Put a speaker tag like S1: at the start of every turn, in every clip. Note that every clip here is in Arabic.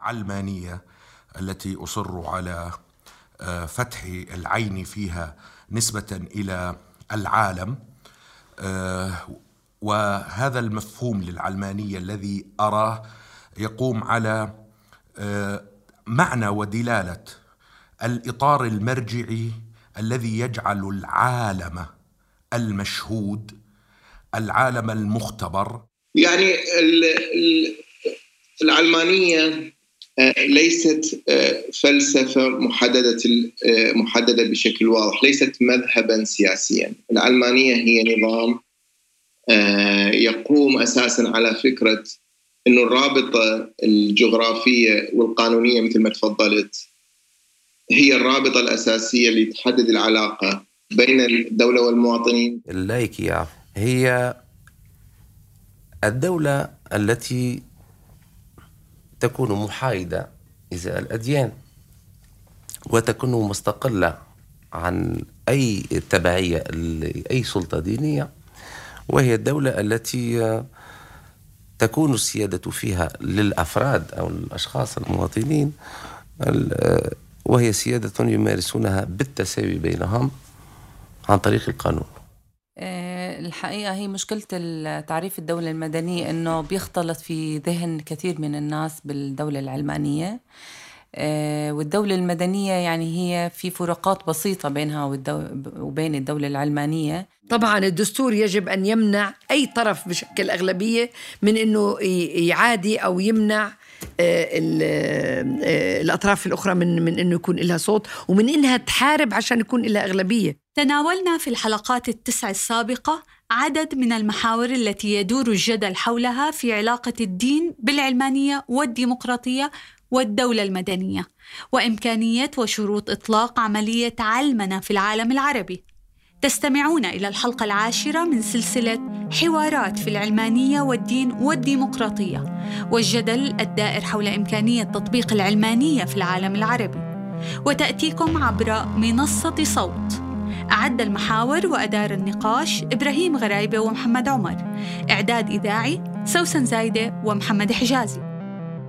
S1: علمانية التي أصر على آه، فتح العين فيها نسبة إلى العالم. آه، وهذا المفهوم للعلمانية الذي أراه يقوم على آه، معنى ودلالة الإطار المرجعي الذي يجعل العالم المشهود العالم المختبر.
S2: يعني العلمانية آه، ليست آه، فلسفة محددة آه، محددة بشكل واضح، ليست مذهبا سياسيا، العلمانيه هي نظام يقوم أساسا على فكرة إنه الرابطة الجغرافية والقانونية مثل ما تفضلت هي الرابطة الأساسية اللي تحدد العلاقة بين الدولة والمواطنين.
S3: اللايكيه هي الدولة التي تكون محايدة إزاء الأديان وتكون مستقلة عن أي تبعية لأي سلطة دينية وهي الدولة التي تكون السيادة فيها للأفراد أو الأشخاص المواطنين وهي سيادة يمارسونها بالتساوي بينهم عن طريق القانون.
S4: الحقيقة هي مشكلة تعريف الدولة المدنية إنه بيختلط في ذهن كثير من الناس بالدولة العلمانية. آه، والدولة المدنية يعني هي في فروقات بسيطة بينها وبين الدولة العلمانية.
S5: طبعا الدستور يجب أن يمنع أي طرف بشكل أغلبية من أنه يعادي أو يمنع آه، آه، الأطراف الأخرى من من إنه يكون لها صوت ومن إنها تحارب عشان يكون لها أغلبية.
S6: تناولنا في الحلقات التسع السابقة عدد من المحاور التي يدور الجدل حولها في علاقة الدين بالعلمانية والديمقراطية والدولة المدنية وإمكانية وشروط إطلاق عملية علمنه في العالم العربي. تستمعون إلى الحلقة العاشرة من سلسلة حوارات في العلمانية والدين والديمقراطية والجدل الدائر حول إمكانية تطبيق العلمانية في العالم العربي. وتأتيكم عبر منصة صوت. أعد المحاور وأدار النقاش إبراهيم غرايبة ومحمد عمر. إعداد إذاعي سوسن زايدة ومحمد حجازي.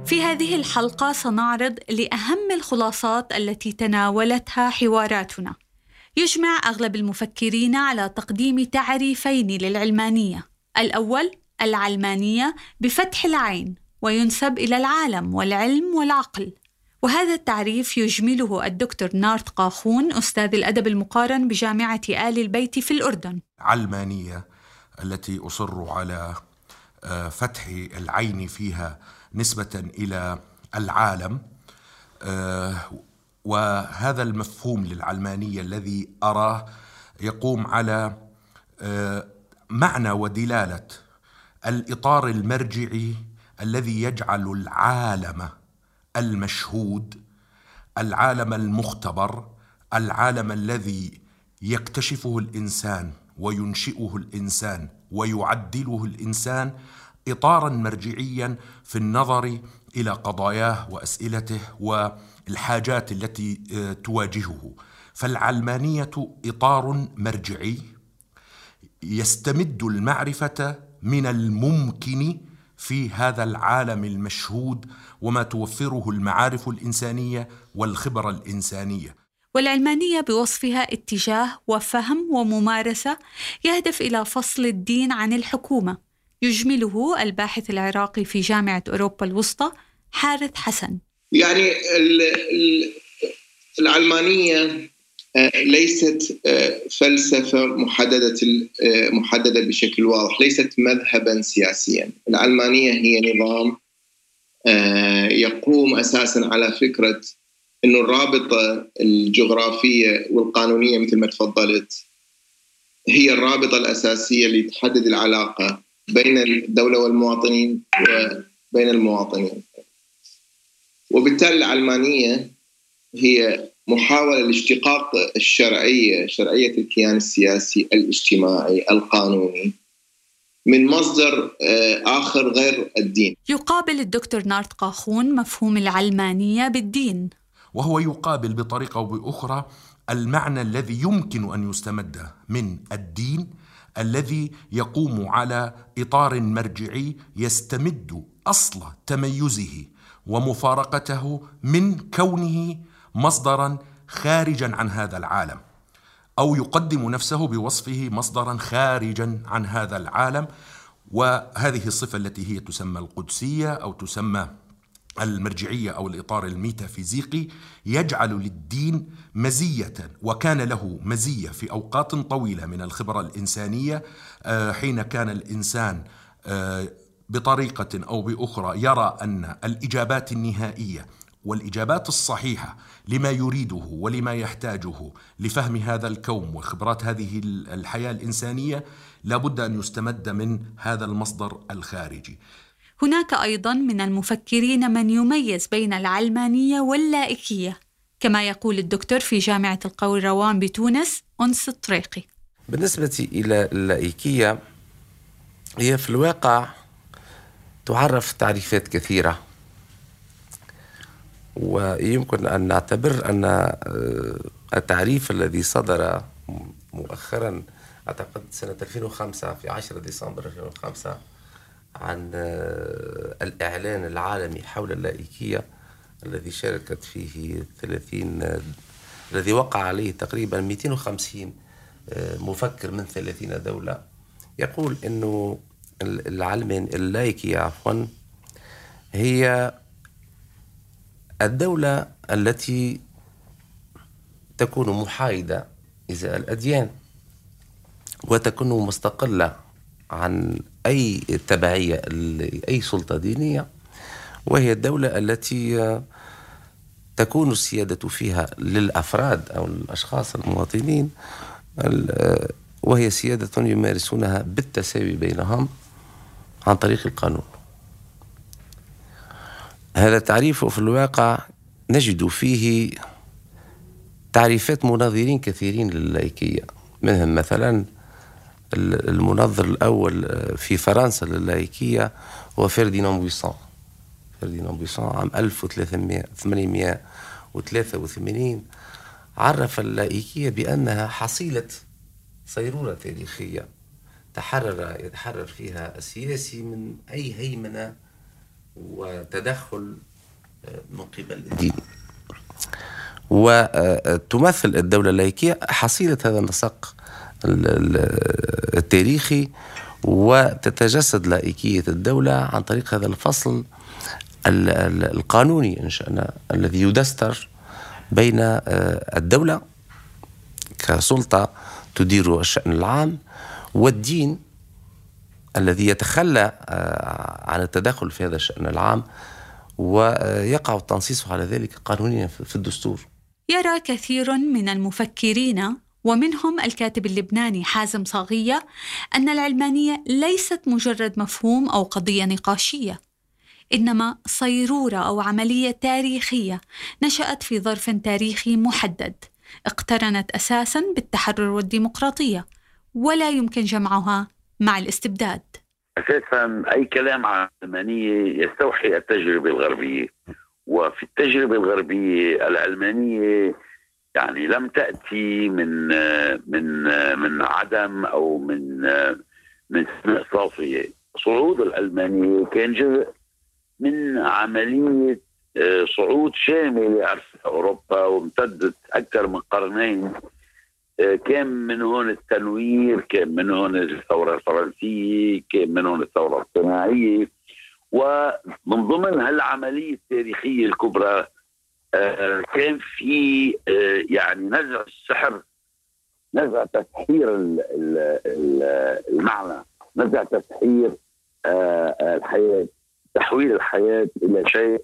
S6: في هذه الحلقة سنعرض لأهم الخلاصات التي تناولتها حواراتنا. يجمع أغلب المفكرين على تقديم تعريفين للعلمانية. الأول العلمانية بفتح العين وينسب إلى العالم والعلم والعقل. وهذا التعريف يجمله الدكتور نارت قاخون أستاذ الأدب المقارن بجامعة آل البيت في الأردن.
S1: علمانية التي أصر على آه، فتح العين فيها نسبة إلى العالم آه، وهذا المفهوم للعلمانية الذي أراه يقوم على آه، معنى ودلالة الإطار المرجعي الذي يجعل العالم المشهود العالم المختبر العالم الذي يكتشفه الإنسان وينشئه الإنسان ويعدله الإنسان اطارا مرجعيا في النظر إلى قضاياه وأسئلته والحاجات التي آه، تواجهه. فالعلمانية إطار مرجعي يستمد المعرفة من الممكن في هذا العالم المشهود وما توفره المعارف الإنسانية والخبرة الإنسانية.
S6: والعلمانية بوصفها اتجاه وفهم وممارسة يهدف إلى فصل الدين عن الحكومة يجمله الباحث العراقي في جامعة أوروبا الوسطى حارث حسن.
S2: يعني العلمانية آه، ليست آه، فلسفة محددة آه، محددة بشكل واضح ليست مذهبا سياسيا. العلمانية هي نظام يقوم أساسا على فكرة أنه الرابطة الجغرافية والقانونية مثل ما تفضلت هي الرابطة الأساسية اللي تحدد العلاقة بين الدولة والمواطنين وبين المواطنين. وبالتالي العلمانية هي محاولة لاشتقاق الشرعية شرعية الكيان السياسي الاجتماعي القانوني من مصدر آه، آخر غير الدين.
S6: يقابل الدكتور نارت قاخون مفهوم العلمانية بالدين.
S1: وهو يقابل بطريقة أو بأخرى المعنى الذي يمكن أن يستمد من الدين الذي يقوم على إطار مرجعي يستمد أصل تميزه ومفارقته من كونه مصدرا خارجا عن هذا العالم أو يقدم نفسه بوصفه مصدرا خارجا عن هذا العالم. وهذه الصفة التي هي تسمى القدسية أو تسمى المرجعية أو الإطار الميتافيزيقي يجعل للدين مزية وكان له مزية في أوقات طويلة من الخبرة الإنسانية. آه، حين كان الإنسان آه، بطريقة أو بأخرى يرى أن الإجابات النهائية والإجابات الصحيحة لما يريده ولما يحتاجه لفهم هذا الكون وخبرات هذه الحياة الإنسانية لابد أن يستمد من هذا المصدر الخارجي.
S6: هناك أيضا من المفكرين من يميز بين العلمانية واللائكية كما يقول الدكتور في جامعة القيروان بتونس أنس الطريقي
S3: بالنسبة إلى اللائكية هي في الواقع تعرف تعريفات كثيرة. ويمكن أن نعتبر أن آه، التعريف الذي صدر مؤخرا أعتقد سنة 2005 في 10 ديسمبر 2005 عن آه، الإعلان العالمي حول اللائكية الذي شاركت فيه 30 آه، الذي وقع عليه تقريبا 250 آه، مفكر من 30 دولة. يقول أنه العلم اللايكية عفوا هي الدولة التي تكون محايدة إزاء الأديان وتكون مستقلة عن أي تبعية لأي سلطة دينية وهي الدولة التي تكون السيادة فيها للأفراد أو الأشخاص المواطنين وهي سيادة يمارسونها بالتساوي بينهم عن طريق القانون. هذا التعريف في الواقع نجد فيه تعريفات مناظرين كثيرين لللايكية. منهم مثلا المنظر الأول في فرنسا لللايكية هو فرديناند بويسون فرديناند بويسون عام 1883 عرف اللايكية بأنها حصيلة صيرورة تاريخية تحرر يتحرر فيها السياسي من أي هيمنة وتدخل آه، من قبل الدين وتمثل الدولة اللايكية حصيلة هذا النسق التاريخي وتتجسد لائكية الدولة عن طريق هذا الفصل القانوني إن شاءنا الذي يدستر بين آه، الدولة كسلطة تدير الشأن العام والدين الذي يتخلى آه، عن التدخل في هذا الشأن العام ويقع التنصيص على ذلك قانونيا في الدستور.
S6: يرى كثير من المفكرين ومنهم الكاتب اللبناني حازم صاغية أن العلمانية ليست مجرد مفهوم أو قضية نقاشية إنما صيرورة أو عملية تاريخية نشأت في ظرف تاريخي محدد اقترنت أساسا بالتحرر والديمقراطية ولا يمكن جمعها مع الاستبداد.
S7: أساسا أي كلام عن العلمانيه يستوحي التجربة الغربية. وفي التجربة الغربية العلمانية يعني لم تأتي من من من عدم أو من من صافية. صعود الالمانيه كان جزء من عملية آه، صعود شامل لارض أوروبا وامتدت أكثر من قرنين. كان من هون التنوير كان من هون الثورة الفرنسية كان من هون الثورة الصناعية. ومن ضمن هالعملية التاريخية الكبرى آه، كان في آه، يعني نزع السحر نزع تسحير المعنى نزع تسحير آه، الحياة تحويل الحياة إلى شيء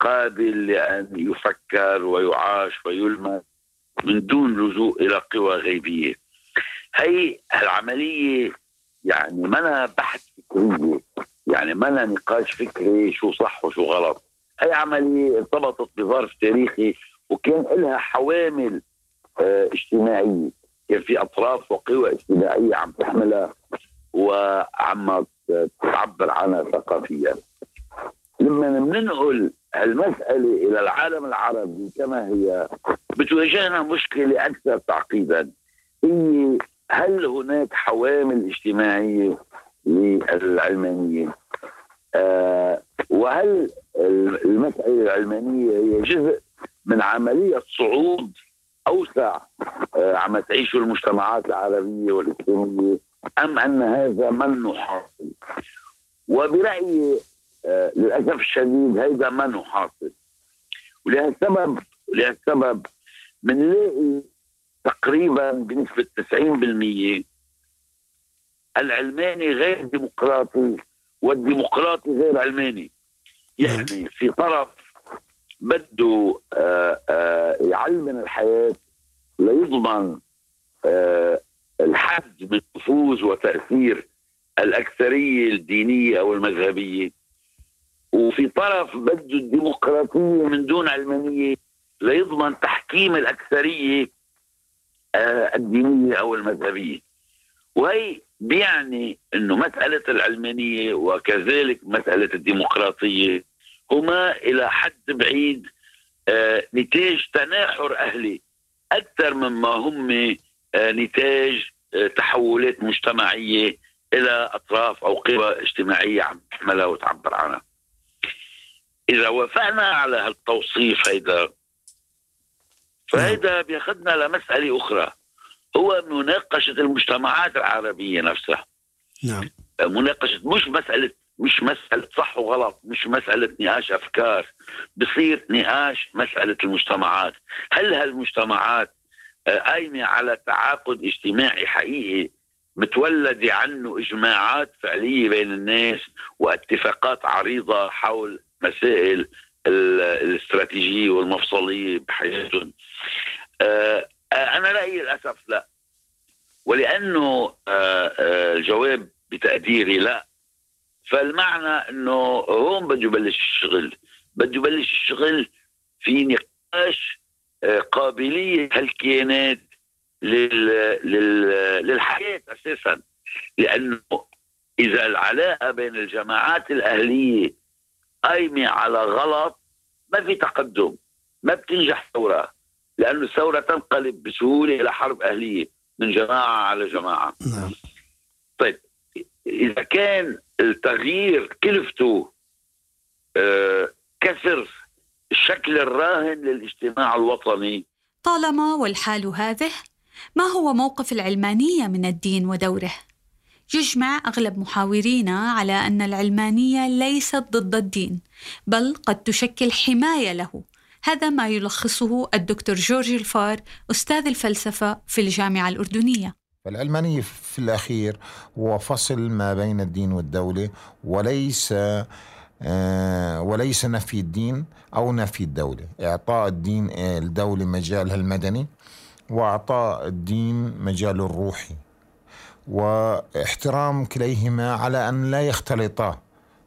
S7: قابل لأن يفكر ويعاش ويلمس. من دون لجوء إلى قوى غيبية. هي العملية يعني منا بحث فكرية يعني منا نقاش فكري شو صح وشو غلط. هي عملية ارتبطت بظرف تاريخي وكان لها حوامل آه اجتماعية. كان في أطراف وقوى اجتماعية عم تحملها وعم تعبر عنها ثقافيا. لما بننقل هالمسألة إلى العالم العربي كما هي بتواجهنا مشكلة أكثر تعقيدا هي هل هناك حوامل اجتماعية للعلمانية؟ آه وهل المسألة العلمانية هي جزء من عملية صعود أوسع آه، عم تعيشه المجتمعات العربية والإسلامية أم أن هذا من حاصل وبرأيي للأسف الشديد هذا من حاصل ولهالسبب لهالسبب بنلاقي تقريبا بنسبة 90% العلماني غير ديمقراطي والديمقراطي غير علماني. يعني في طرف بده آه، آه، يعلمن الحياة ليضمن آه، الحد من نفوذ وتأثير الأكثرية الدينية أو المذهبية. وفي طرف بده الديمقراطية من دون علمانية ليضمن تحكيم الأكثرية الدينية أو المذهبية. وهي بيعني أنه مسألة العلمانية وكذلك مسألة الديمقراطية هما إلى حد بعيد آه، نتاج تناحر أهلي أكثر مما هم آه، نتاج آه، تحولات مجتمعية إلى أطراف أو قوى اجتماعية عم تحملها وتعبر عنها. إذا وافقنا على هالتوصيف هيدا فهيدا بياخذنا لمسألة أخرى. هو مناقشة المجتمعات العربية نفسها.
S8: نعم.
S7: مناقشة مش مسألة مش مسألة صح وغلط مش مسألة نقاش أفكار. بصير نقاش مسألة المجتمعات. هل هالمجتمعات آه، قايمة على تعاقد اجتماعي حقيقي متولدة عنه إجماعات فعلية بين الناس واتفاقات عريضة حول مسائل الاستراتيجية والمفصلية بحياتهم. آه، آه، أنا رأيي للأسف لا. ولأنه الجواب بتقديري لا. فالمعنى إنه هون بده يبلش الشغل. بده يبلش الشغل في نقاش آه، قابلية هالكيانات لل... لل... للحياة أساسا. لأنه إذا العلاقة بين الجماعات الأهلية قايمة على غلط ما في تقدم ما بتنجح ثورة لأنه الثورة تنقلب بسهولة إلى حرب أهلية من جماعة على جماعة.
S8: نعم.
S7: طيب إذا كان التغيير كلفته آه، كسر الشكل الراهن للاجتماع الوطني.
S6: طالما والحال هذه ما هو موقف العلمانية من الدين ودوره؟ يجمع أغلب محاورينا على أن العلمانية ليست ضد الدين بل قد تشكل حماية له. هذا ما يلخصه الدكتور جورج الفار أستاذ الفلسفة في الجامعة الأردنية.
S9: فالعلمانية في الأخير هو فصل ما بين الدين والدولة وليس آه، وليس نفي الدين أو نفي الدولة. إعطاء الدين آه، الدولة مجالها المدني وإعطاء الدين مجاله الروحي. واحترام كليهما على أن لا يختلطا.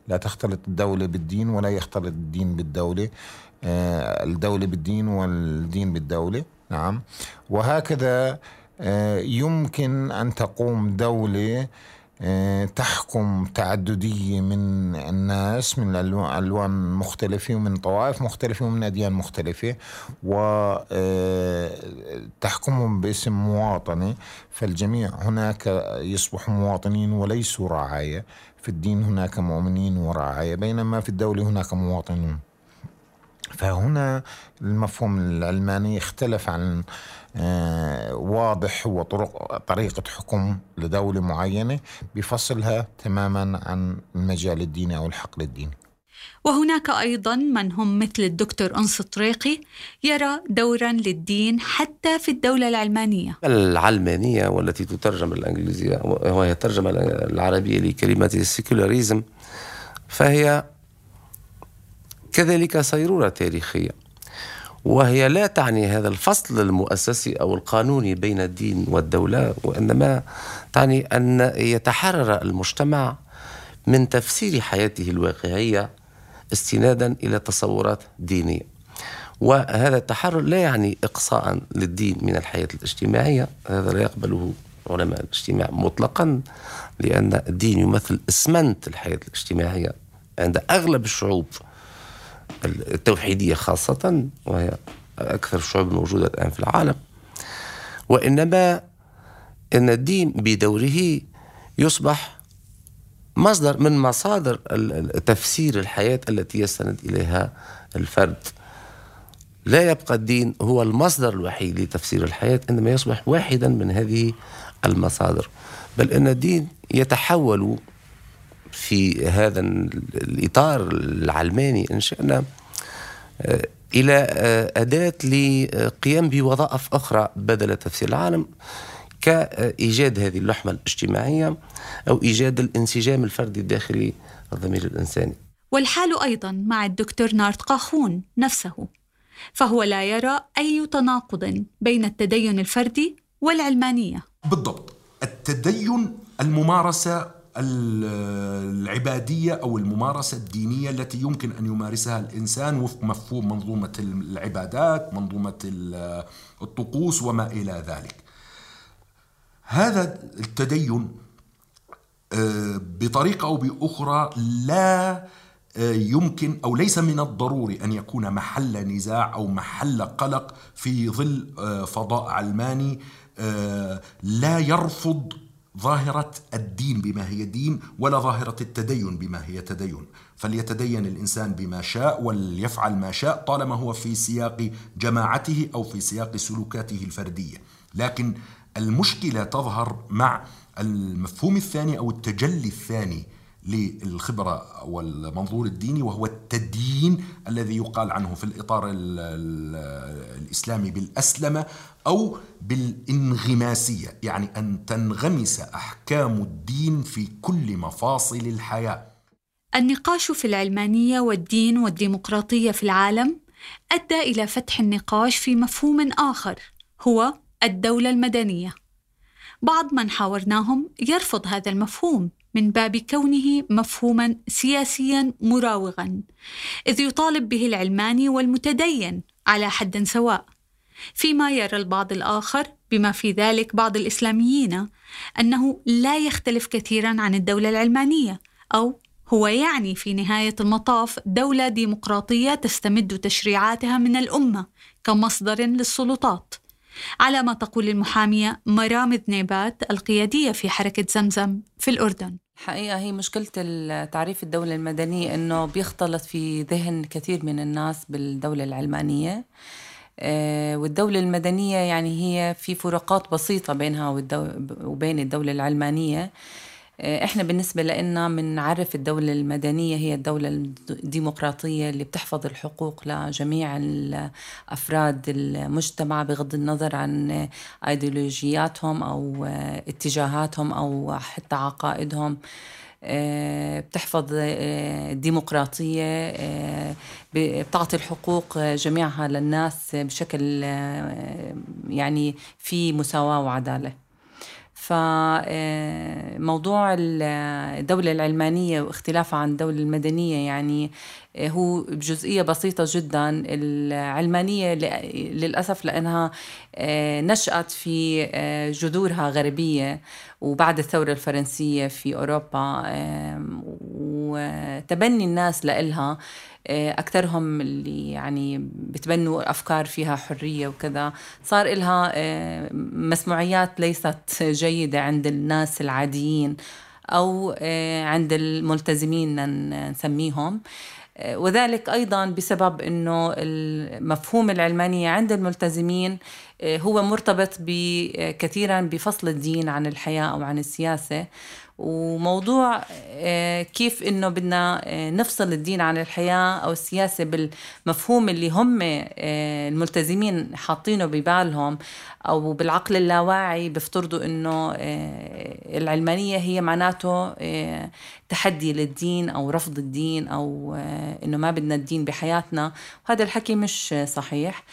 S9: لا تختلط الدولة بالدين ولا يختلط الدين بالدولة. آه، الدولة بالدين والدين بالدولة. نعم. وهكذا آه، يمكن أن تقوم دولة آه، تحكم تعددية من الناس من ألوان مختلفة ومن طوائف مختلفة ومن أديان مختلفة وتحكمهم آه، باسم مواطنة. فالجميع هناك يصبحوا مواطنين وليسوا رعاية. في الدين هناك مؤمنين ورعاية بينما في الدولة هناك مواطنون. فهنا المفهوم العلماني اختلف عن آه، واضح وطرق طريقة حكم لدولة معينة بفصلها تماما عن المجال الديني أو الحقل الديني.
S6: وهناك أيضا من هم مثل الدكتور أنس طريقي يرى دورا للدين حتى في الدولة العلمانية
S3: العلمانية والتي تترجم الإنجليزية وهي الترجمة العربية لكلمة السيكولاريزم فهي كذلك صيرورة تاريخية وهي لا تعني هذا الفصل المؤسسي أو القانوني بين الدين والدولة وإنما تعني أن يتحرر المجتمع من تفسير حياته الواقعية استنادا إلى تصورات دينية. وهذا التحرر لا يعني إقصاء للدين من الحياة الاجتماعية، هذا لا يقبله علماء الاجتماع مطلقا لأن الدين يمثل إسمنت الحياة الاجتماعية عند أغلب الشعوب التوحيدية خاصة وهي أكثر الشعوب الموجودة الآن في العالم. وإنما أن الدين بدوره يصبح مصدر من مصادر تفسير الحياة التي يستند إليها الفرد. لا يبقى الدين هو المصدر الوحيد لتفسير الحياة إنما يصبح واحدا من هذه المصادر. بل أن الدين يتحول في هذا الإطار العلماني إن شئنا آه، إلى آه، أداة لقيام بوظائف أخرى بدل تفسير العالم كإيجاد هذه اللحمة الاجتماعية أو إيجاد الانسجام الفردي الداخلي الضمير الإنساني.
S6: والحال أيضا مع الدكتور نارت قاخون نفسه فهو لا يرى أي تناقض بين التدين الفردي والعلمانية.
S1: بالضبط التدين الممارسة العبادية أو الممارسة الدينية التي يمكن أن يمارسها الإنسان وفق مفهوم منظومة العبادات منظومة الطقوس وما إلى ذلك. هذا التدين آه، بطريقة أو بأخرى لا آه، يمكن أو ليس من الضروري أن يكون محل نزاع أو محل قلق في ظل آه، فضاء علماني لا يرفض ظاهرة الدين بما هي دين ولا ظاهرة التدين بما هي تدين. فليتدين الإنسان بما شاء وليفعل ما شاء طالما هو في سياق جماعته أو في سياق سلوكاته الفردية. لكن المشكلة تظهر مع المفهوم الثاني أو التجلي الثاني للخبرة والمنظور الديني وهو التدين الذي يقال عنه في الإطار الإسلامي بالأسلمة أو بالانغماسية يعني أن تنغمس أحكام الدين في كل مفاصل الحياة.
S6: النقاش في العلمانية والدين والديمقراطية في العالم أدى إلى فتح النقاش في مفهوم آخر هو الدولة المدنية. بعض من حاورناهم يرفض هذا المفهوم. من باب كونه مفهوما سياسيا مراوغا إذ يطالب به العلماني والمتدين على حد سواء. فيما يرى البعض الآخر بما في ذلك بعض الإسلاميين أنه لا يختلف كثيرا عن الدولة العلمانية أو هو يعني في نهاية المطاف دولة ديمقراطية تستمد تشريعاتها من الأمة كمصدر للسلطات. على ما تقول المحامية مرام ذنيبات القيادية في حركة زمزم في الأردن.
S4: الحقيقة هي مشكلة تعريف الدولة المدنية إنه بيختلط في ذهن كثير من الناس بالدولة العلمانية. آه، والدولة المدنية يعني هي في فروقات بسيطة بينها وبين الدولة العلمانية. إحنا بالنسبة لنا بنعرف الدولة المدنية هي الدولة الديمقراطية اللي بتحفظ الحقوق لجميع افراد المجتمع بغض النظر عن إيديولوجياتهم أو اتجاهاتهم أو حتى عقائدهم. آه، بتحفظ الديمقراطية آه، بتعطي الحقوق جميعها للناس بشكل يعني في مساواة وعدالة. فموضوع آه، الدولة العلمانية واختلافها عن الدولة المدنية يعني آه، هو بجزئية بسيطة جدا. العلمانية للأسف لأنها آه، نشأت في جذورها غربية وبعد الثورة الفرنسية في أوروبا وتبني الناس لإلها. آه، أكثرهم اللي يعني بتبنوا أفكار فيها حرية وكذا. صار إلها آه، مسموعيات ليست جيدة عند الناس العاديين أو آه، عند الملتزمين نسميهم. وذلك أيضا بسبب أنه المفهوم العلمانية عند الملتزمين هو مرتبط كثيرا بفصل الدين عن الحياة أو عن السياسة. وموضوع آه، كيف إنه بدنا آه، نفصل الدين عن الحياة أو السياسة بالمفهوم اللي هم آه، الملتزمين حاطينه ببالهم أو بالعقل اللاواعي بيفترضوا إنه العلمانية هي معناته تحدي للدين أو رفض الدين أو إنه ما بدنا الدين بحياتنا. وهذا الحكي مش صحيح.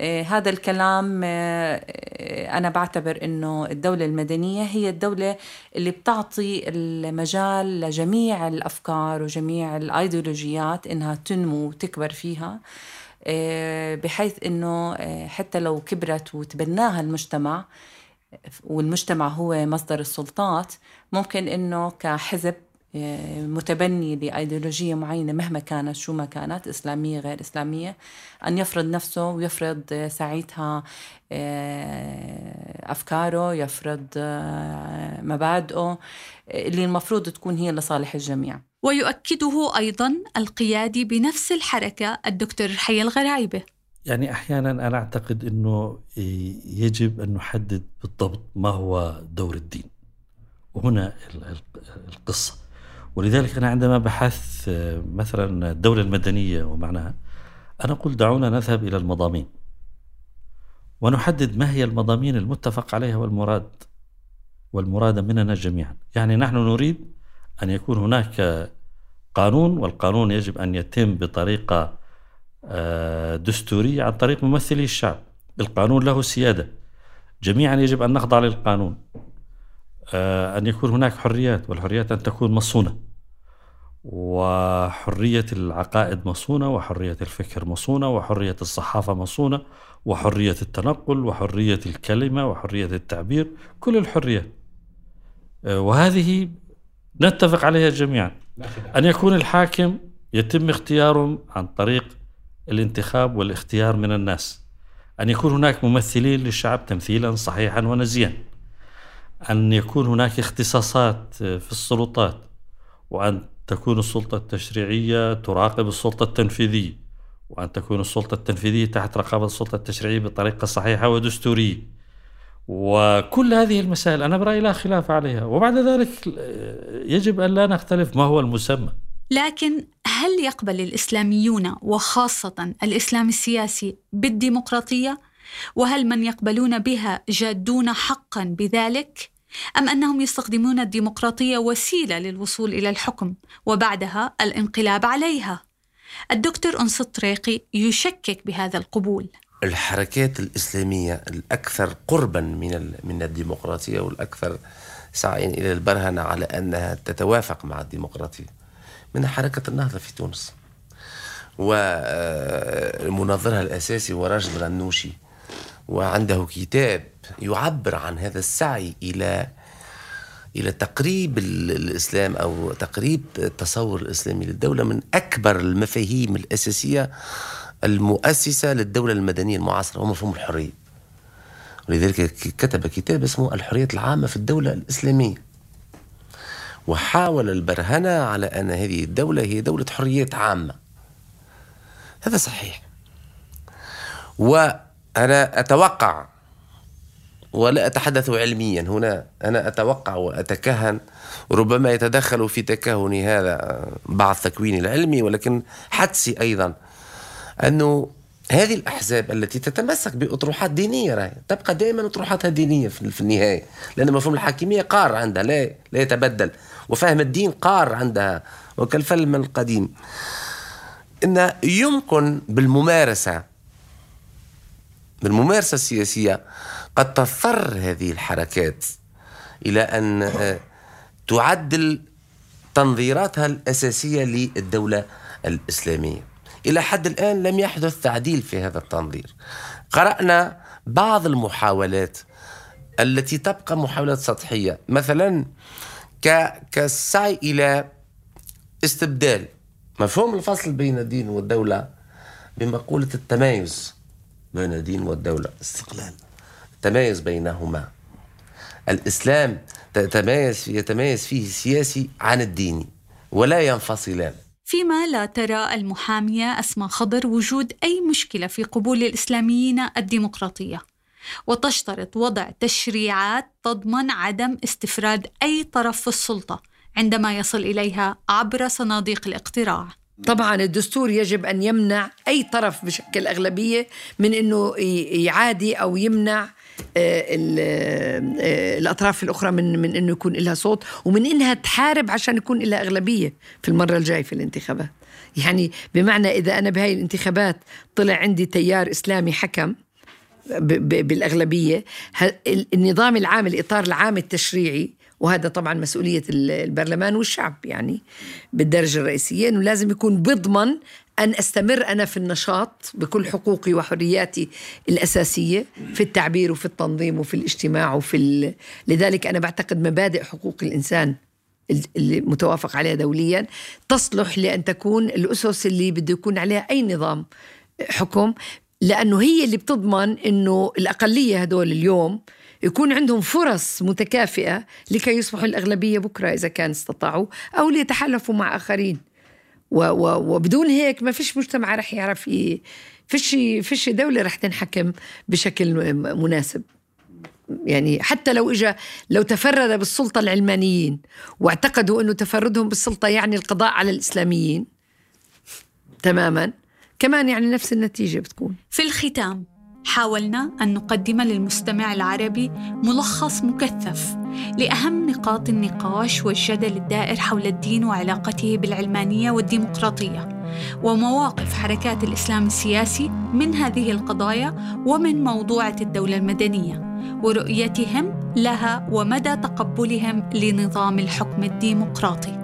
S4: هذا الكلام آه، أنا بعتبر أنه الدولة المدنية هي الدولة اللي بتعطي المجال لجميع الأفكار وجميع الأيديولوجيات إنها تنمو وتكبر فيها آه، بحيث أنه حتى لو كبرت وتبناها المجتمع والمجتمع هو مصدر السلطات ممكن أنه كحزب آه، متبني لأيديولوجية معينة مهما كانت شو ما كانت إسلامية غير إسلامية أن يفرض نفسه ويفرض ساعتها آه، أفكاره يفرض آه، مبادئه اللي المفروض تكون هي لصالح الجميع.
S6: ويؤكده أيضا القيادي بنفس الحركة الدكتور حي الغرايبة
S8: يعني أحيانا أنا أعتقد أنه يجب أن نحدد بالضبط ما هو دور الدين. وهنا القصة. ولذلك أنا عندما بحثت مثلا الدولة المدنية ومعناها أنا قلت دعونا نذهب إلى المضامين. ونحدد ما هي المضامين المتفق عليها والمراد والمراد مننا جميعا. يعني نحن نريد أن يكون هناك قانون والقانون يجب أن يتم بطريقة آه، دستورية عن طريق ممثلي الشعب. القانون له سيادة. جميعا يجب أن نخضع للقانون آه، أن يكون هناك حريات والحريات أن تكون مصونة. وحرية العقائد مصونة وحرية الفكر مصونة وحرية الصحافة مصونة وحرية التنقل وحرية الكلمة وحرية التعبير كل الحريات آه، وهذه نتفق عليها جميعا. أن يكون الحاكم يتم اختياره عن طريق الانتخاب والاختيار من الناس. أن يكون هناك ممثلين للشعب تمثيلا صحيحا ونزيا. أن يكون هناك اختصاصات في السلطات. وأن تكون السلطة التشريعية تراقب السلطة التنفيذية وأن تكون السلطة التنفيذية تحت رقابة السلطة التشريعية بطريقة صحيحة ودستورية وكل هذه المسائل أنا برأيي لا خلاف عليها وبعد ذلك يجب أن لا نختلف ما هو المسمى
S6: لكن هل يقبل الإسلاميون وخاصة الإسلام السياسي بالديمقراطية؟ وهل من يقبلون بها جادون حقا بذلك؟ أم أنهم يستخدمون الديمقراطية وسيلة للوصول إلى الحكم وبعدها الانقلاب عليها؟ الدكتور أنس الطريقي يشكك بهذا القبول
S3: الحركات الإسلامية الأكثر قربا من من الديمقراطية والأكثر سعيا إلى البرهنة على أنها تتوافق مع الديمقراطية من حركة النهضة في تونس ومنظرها الأساسي هو راشد غنوشي وعنده كتاب يعبر عن هذا السعي إلى إلى تقريب الإسلام أو تقريب التصور الإسلامي للدولة من أكبر المفاهيم الأساسية المؤسسة للدولة المدنية المعاصرة هو مفهوم الحرية. ولذلك كتب كتاب اسمه الحرية العامة في الدولة الإسلامية. وحاول البرهنة على أن هذه الدولة هي دولة حريات عامة. هذا صحيح. وأنا أتوقع ولا أتحدث علميا. هنا أنا أتوقع وأتكهن ربما يتدخل في تكهني هذا بعض تكويني العلمي ولكن حدسي أيضا أنه هذه الأحزاب التي تتمسك بأطروحات دينية راهي تبقى دائما أطروحاتها دينية في النهاية لأن مفهوم الحاكمية قار عندها لا لا يتبدل وفهم الدين قار عندها وكالفيلم القديم. إن يمكن بالممارسة بالممارسة السياسية قد تضطر هذه الحركات إلى أن آه، تعدل تنظيراتها الأساسية للدولة الإسلامية. إلى حد الآن لم يحدث تعديل في هذا التنظير. قرأنا بعض المحاولات التي تبقى محاولات سطحية. مثلا كالسعي إلى استبدال مفهوم الفصل بين الدين والدولة بمقولة التمايز بين الدين والدولة استقلال. التمايز بينهما. الإسلام تتميز يتميز فيه السياسي عن الديني ولا ينفصلان.
S6: فيما لا ترى المحامية أسماء خضر وجود أي مشكلة في قبول الإسلاميين الديمقراطية. وتشترط وضع تشريعات تضمن عدم استفراد أي طرف في السلطة عندما يصل إليها عبر صناديق الاقتراع.
S5: طبعا الدستور يجب أن يمنع أي طرف بشكل أغلبية من إنه يعادي أو يمنع الأطراف الأخرى من من إنه يكون لها صوت ومن إنها تحارب عشان يكون لها أغلبية في المرة الجاية في الانتخابات. يعني بمعنى إذا أنا بهاي الانتخابات طلع عندي تيار إسلامي حكم بالأغلبية النظام العام الإطار العام التشريعي وهذا طبعا مسؤولية البرلمان والشعب يعني بالدرجة الرئيسية إنه لازم يكون بيضمن أن أستمر أنا في النشاط بكل حقوقي وحرياتي الأساسية في التعبير وفي التنظيم وفي الاجتماع وفي ال... لذلك أنا بعتقد مبادئ حقوق الإنسان اللي متوافق عليها دوليا تصلح لأن تكون الأسس اللي بده يكون عليها أي نظام حكم لأنه هي اللي بتضمن أنه الأقلية هدول اليوم يكون عندهم فرص متكافئة لكي يصبحوا الأغلبية بكرة إذا كان استطاعوا أو ليتحالفوا مع آخرين. وبدون هيك ما فيش مجتمع رح يعرف. فيش فيش دولة رح تنحكم بشكل مناسب. يعني حتى لو اجى لو تفرد بالسلطة العلمانيين واعتقدوا إنه تفردهم بالسلطة يعني القضاء على الإسلاميين تماما. كمان يعني نفس النتيجة بتكون.
S6: في الختام حاولنا أن نقدم للمستمع العربي ملخص مكثف. لأهم نقاط النقاش والجدل الدائر حول الدين وعلاقته بالعلمانية والديمقراطية ومواقف حركات الإسلام السياسي من هذه القضايا ومن موضوعة الدولة المدنية ورؤيتهم لها ومدى تقبلهم لنظام الحكم الديمقراطي.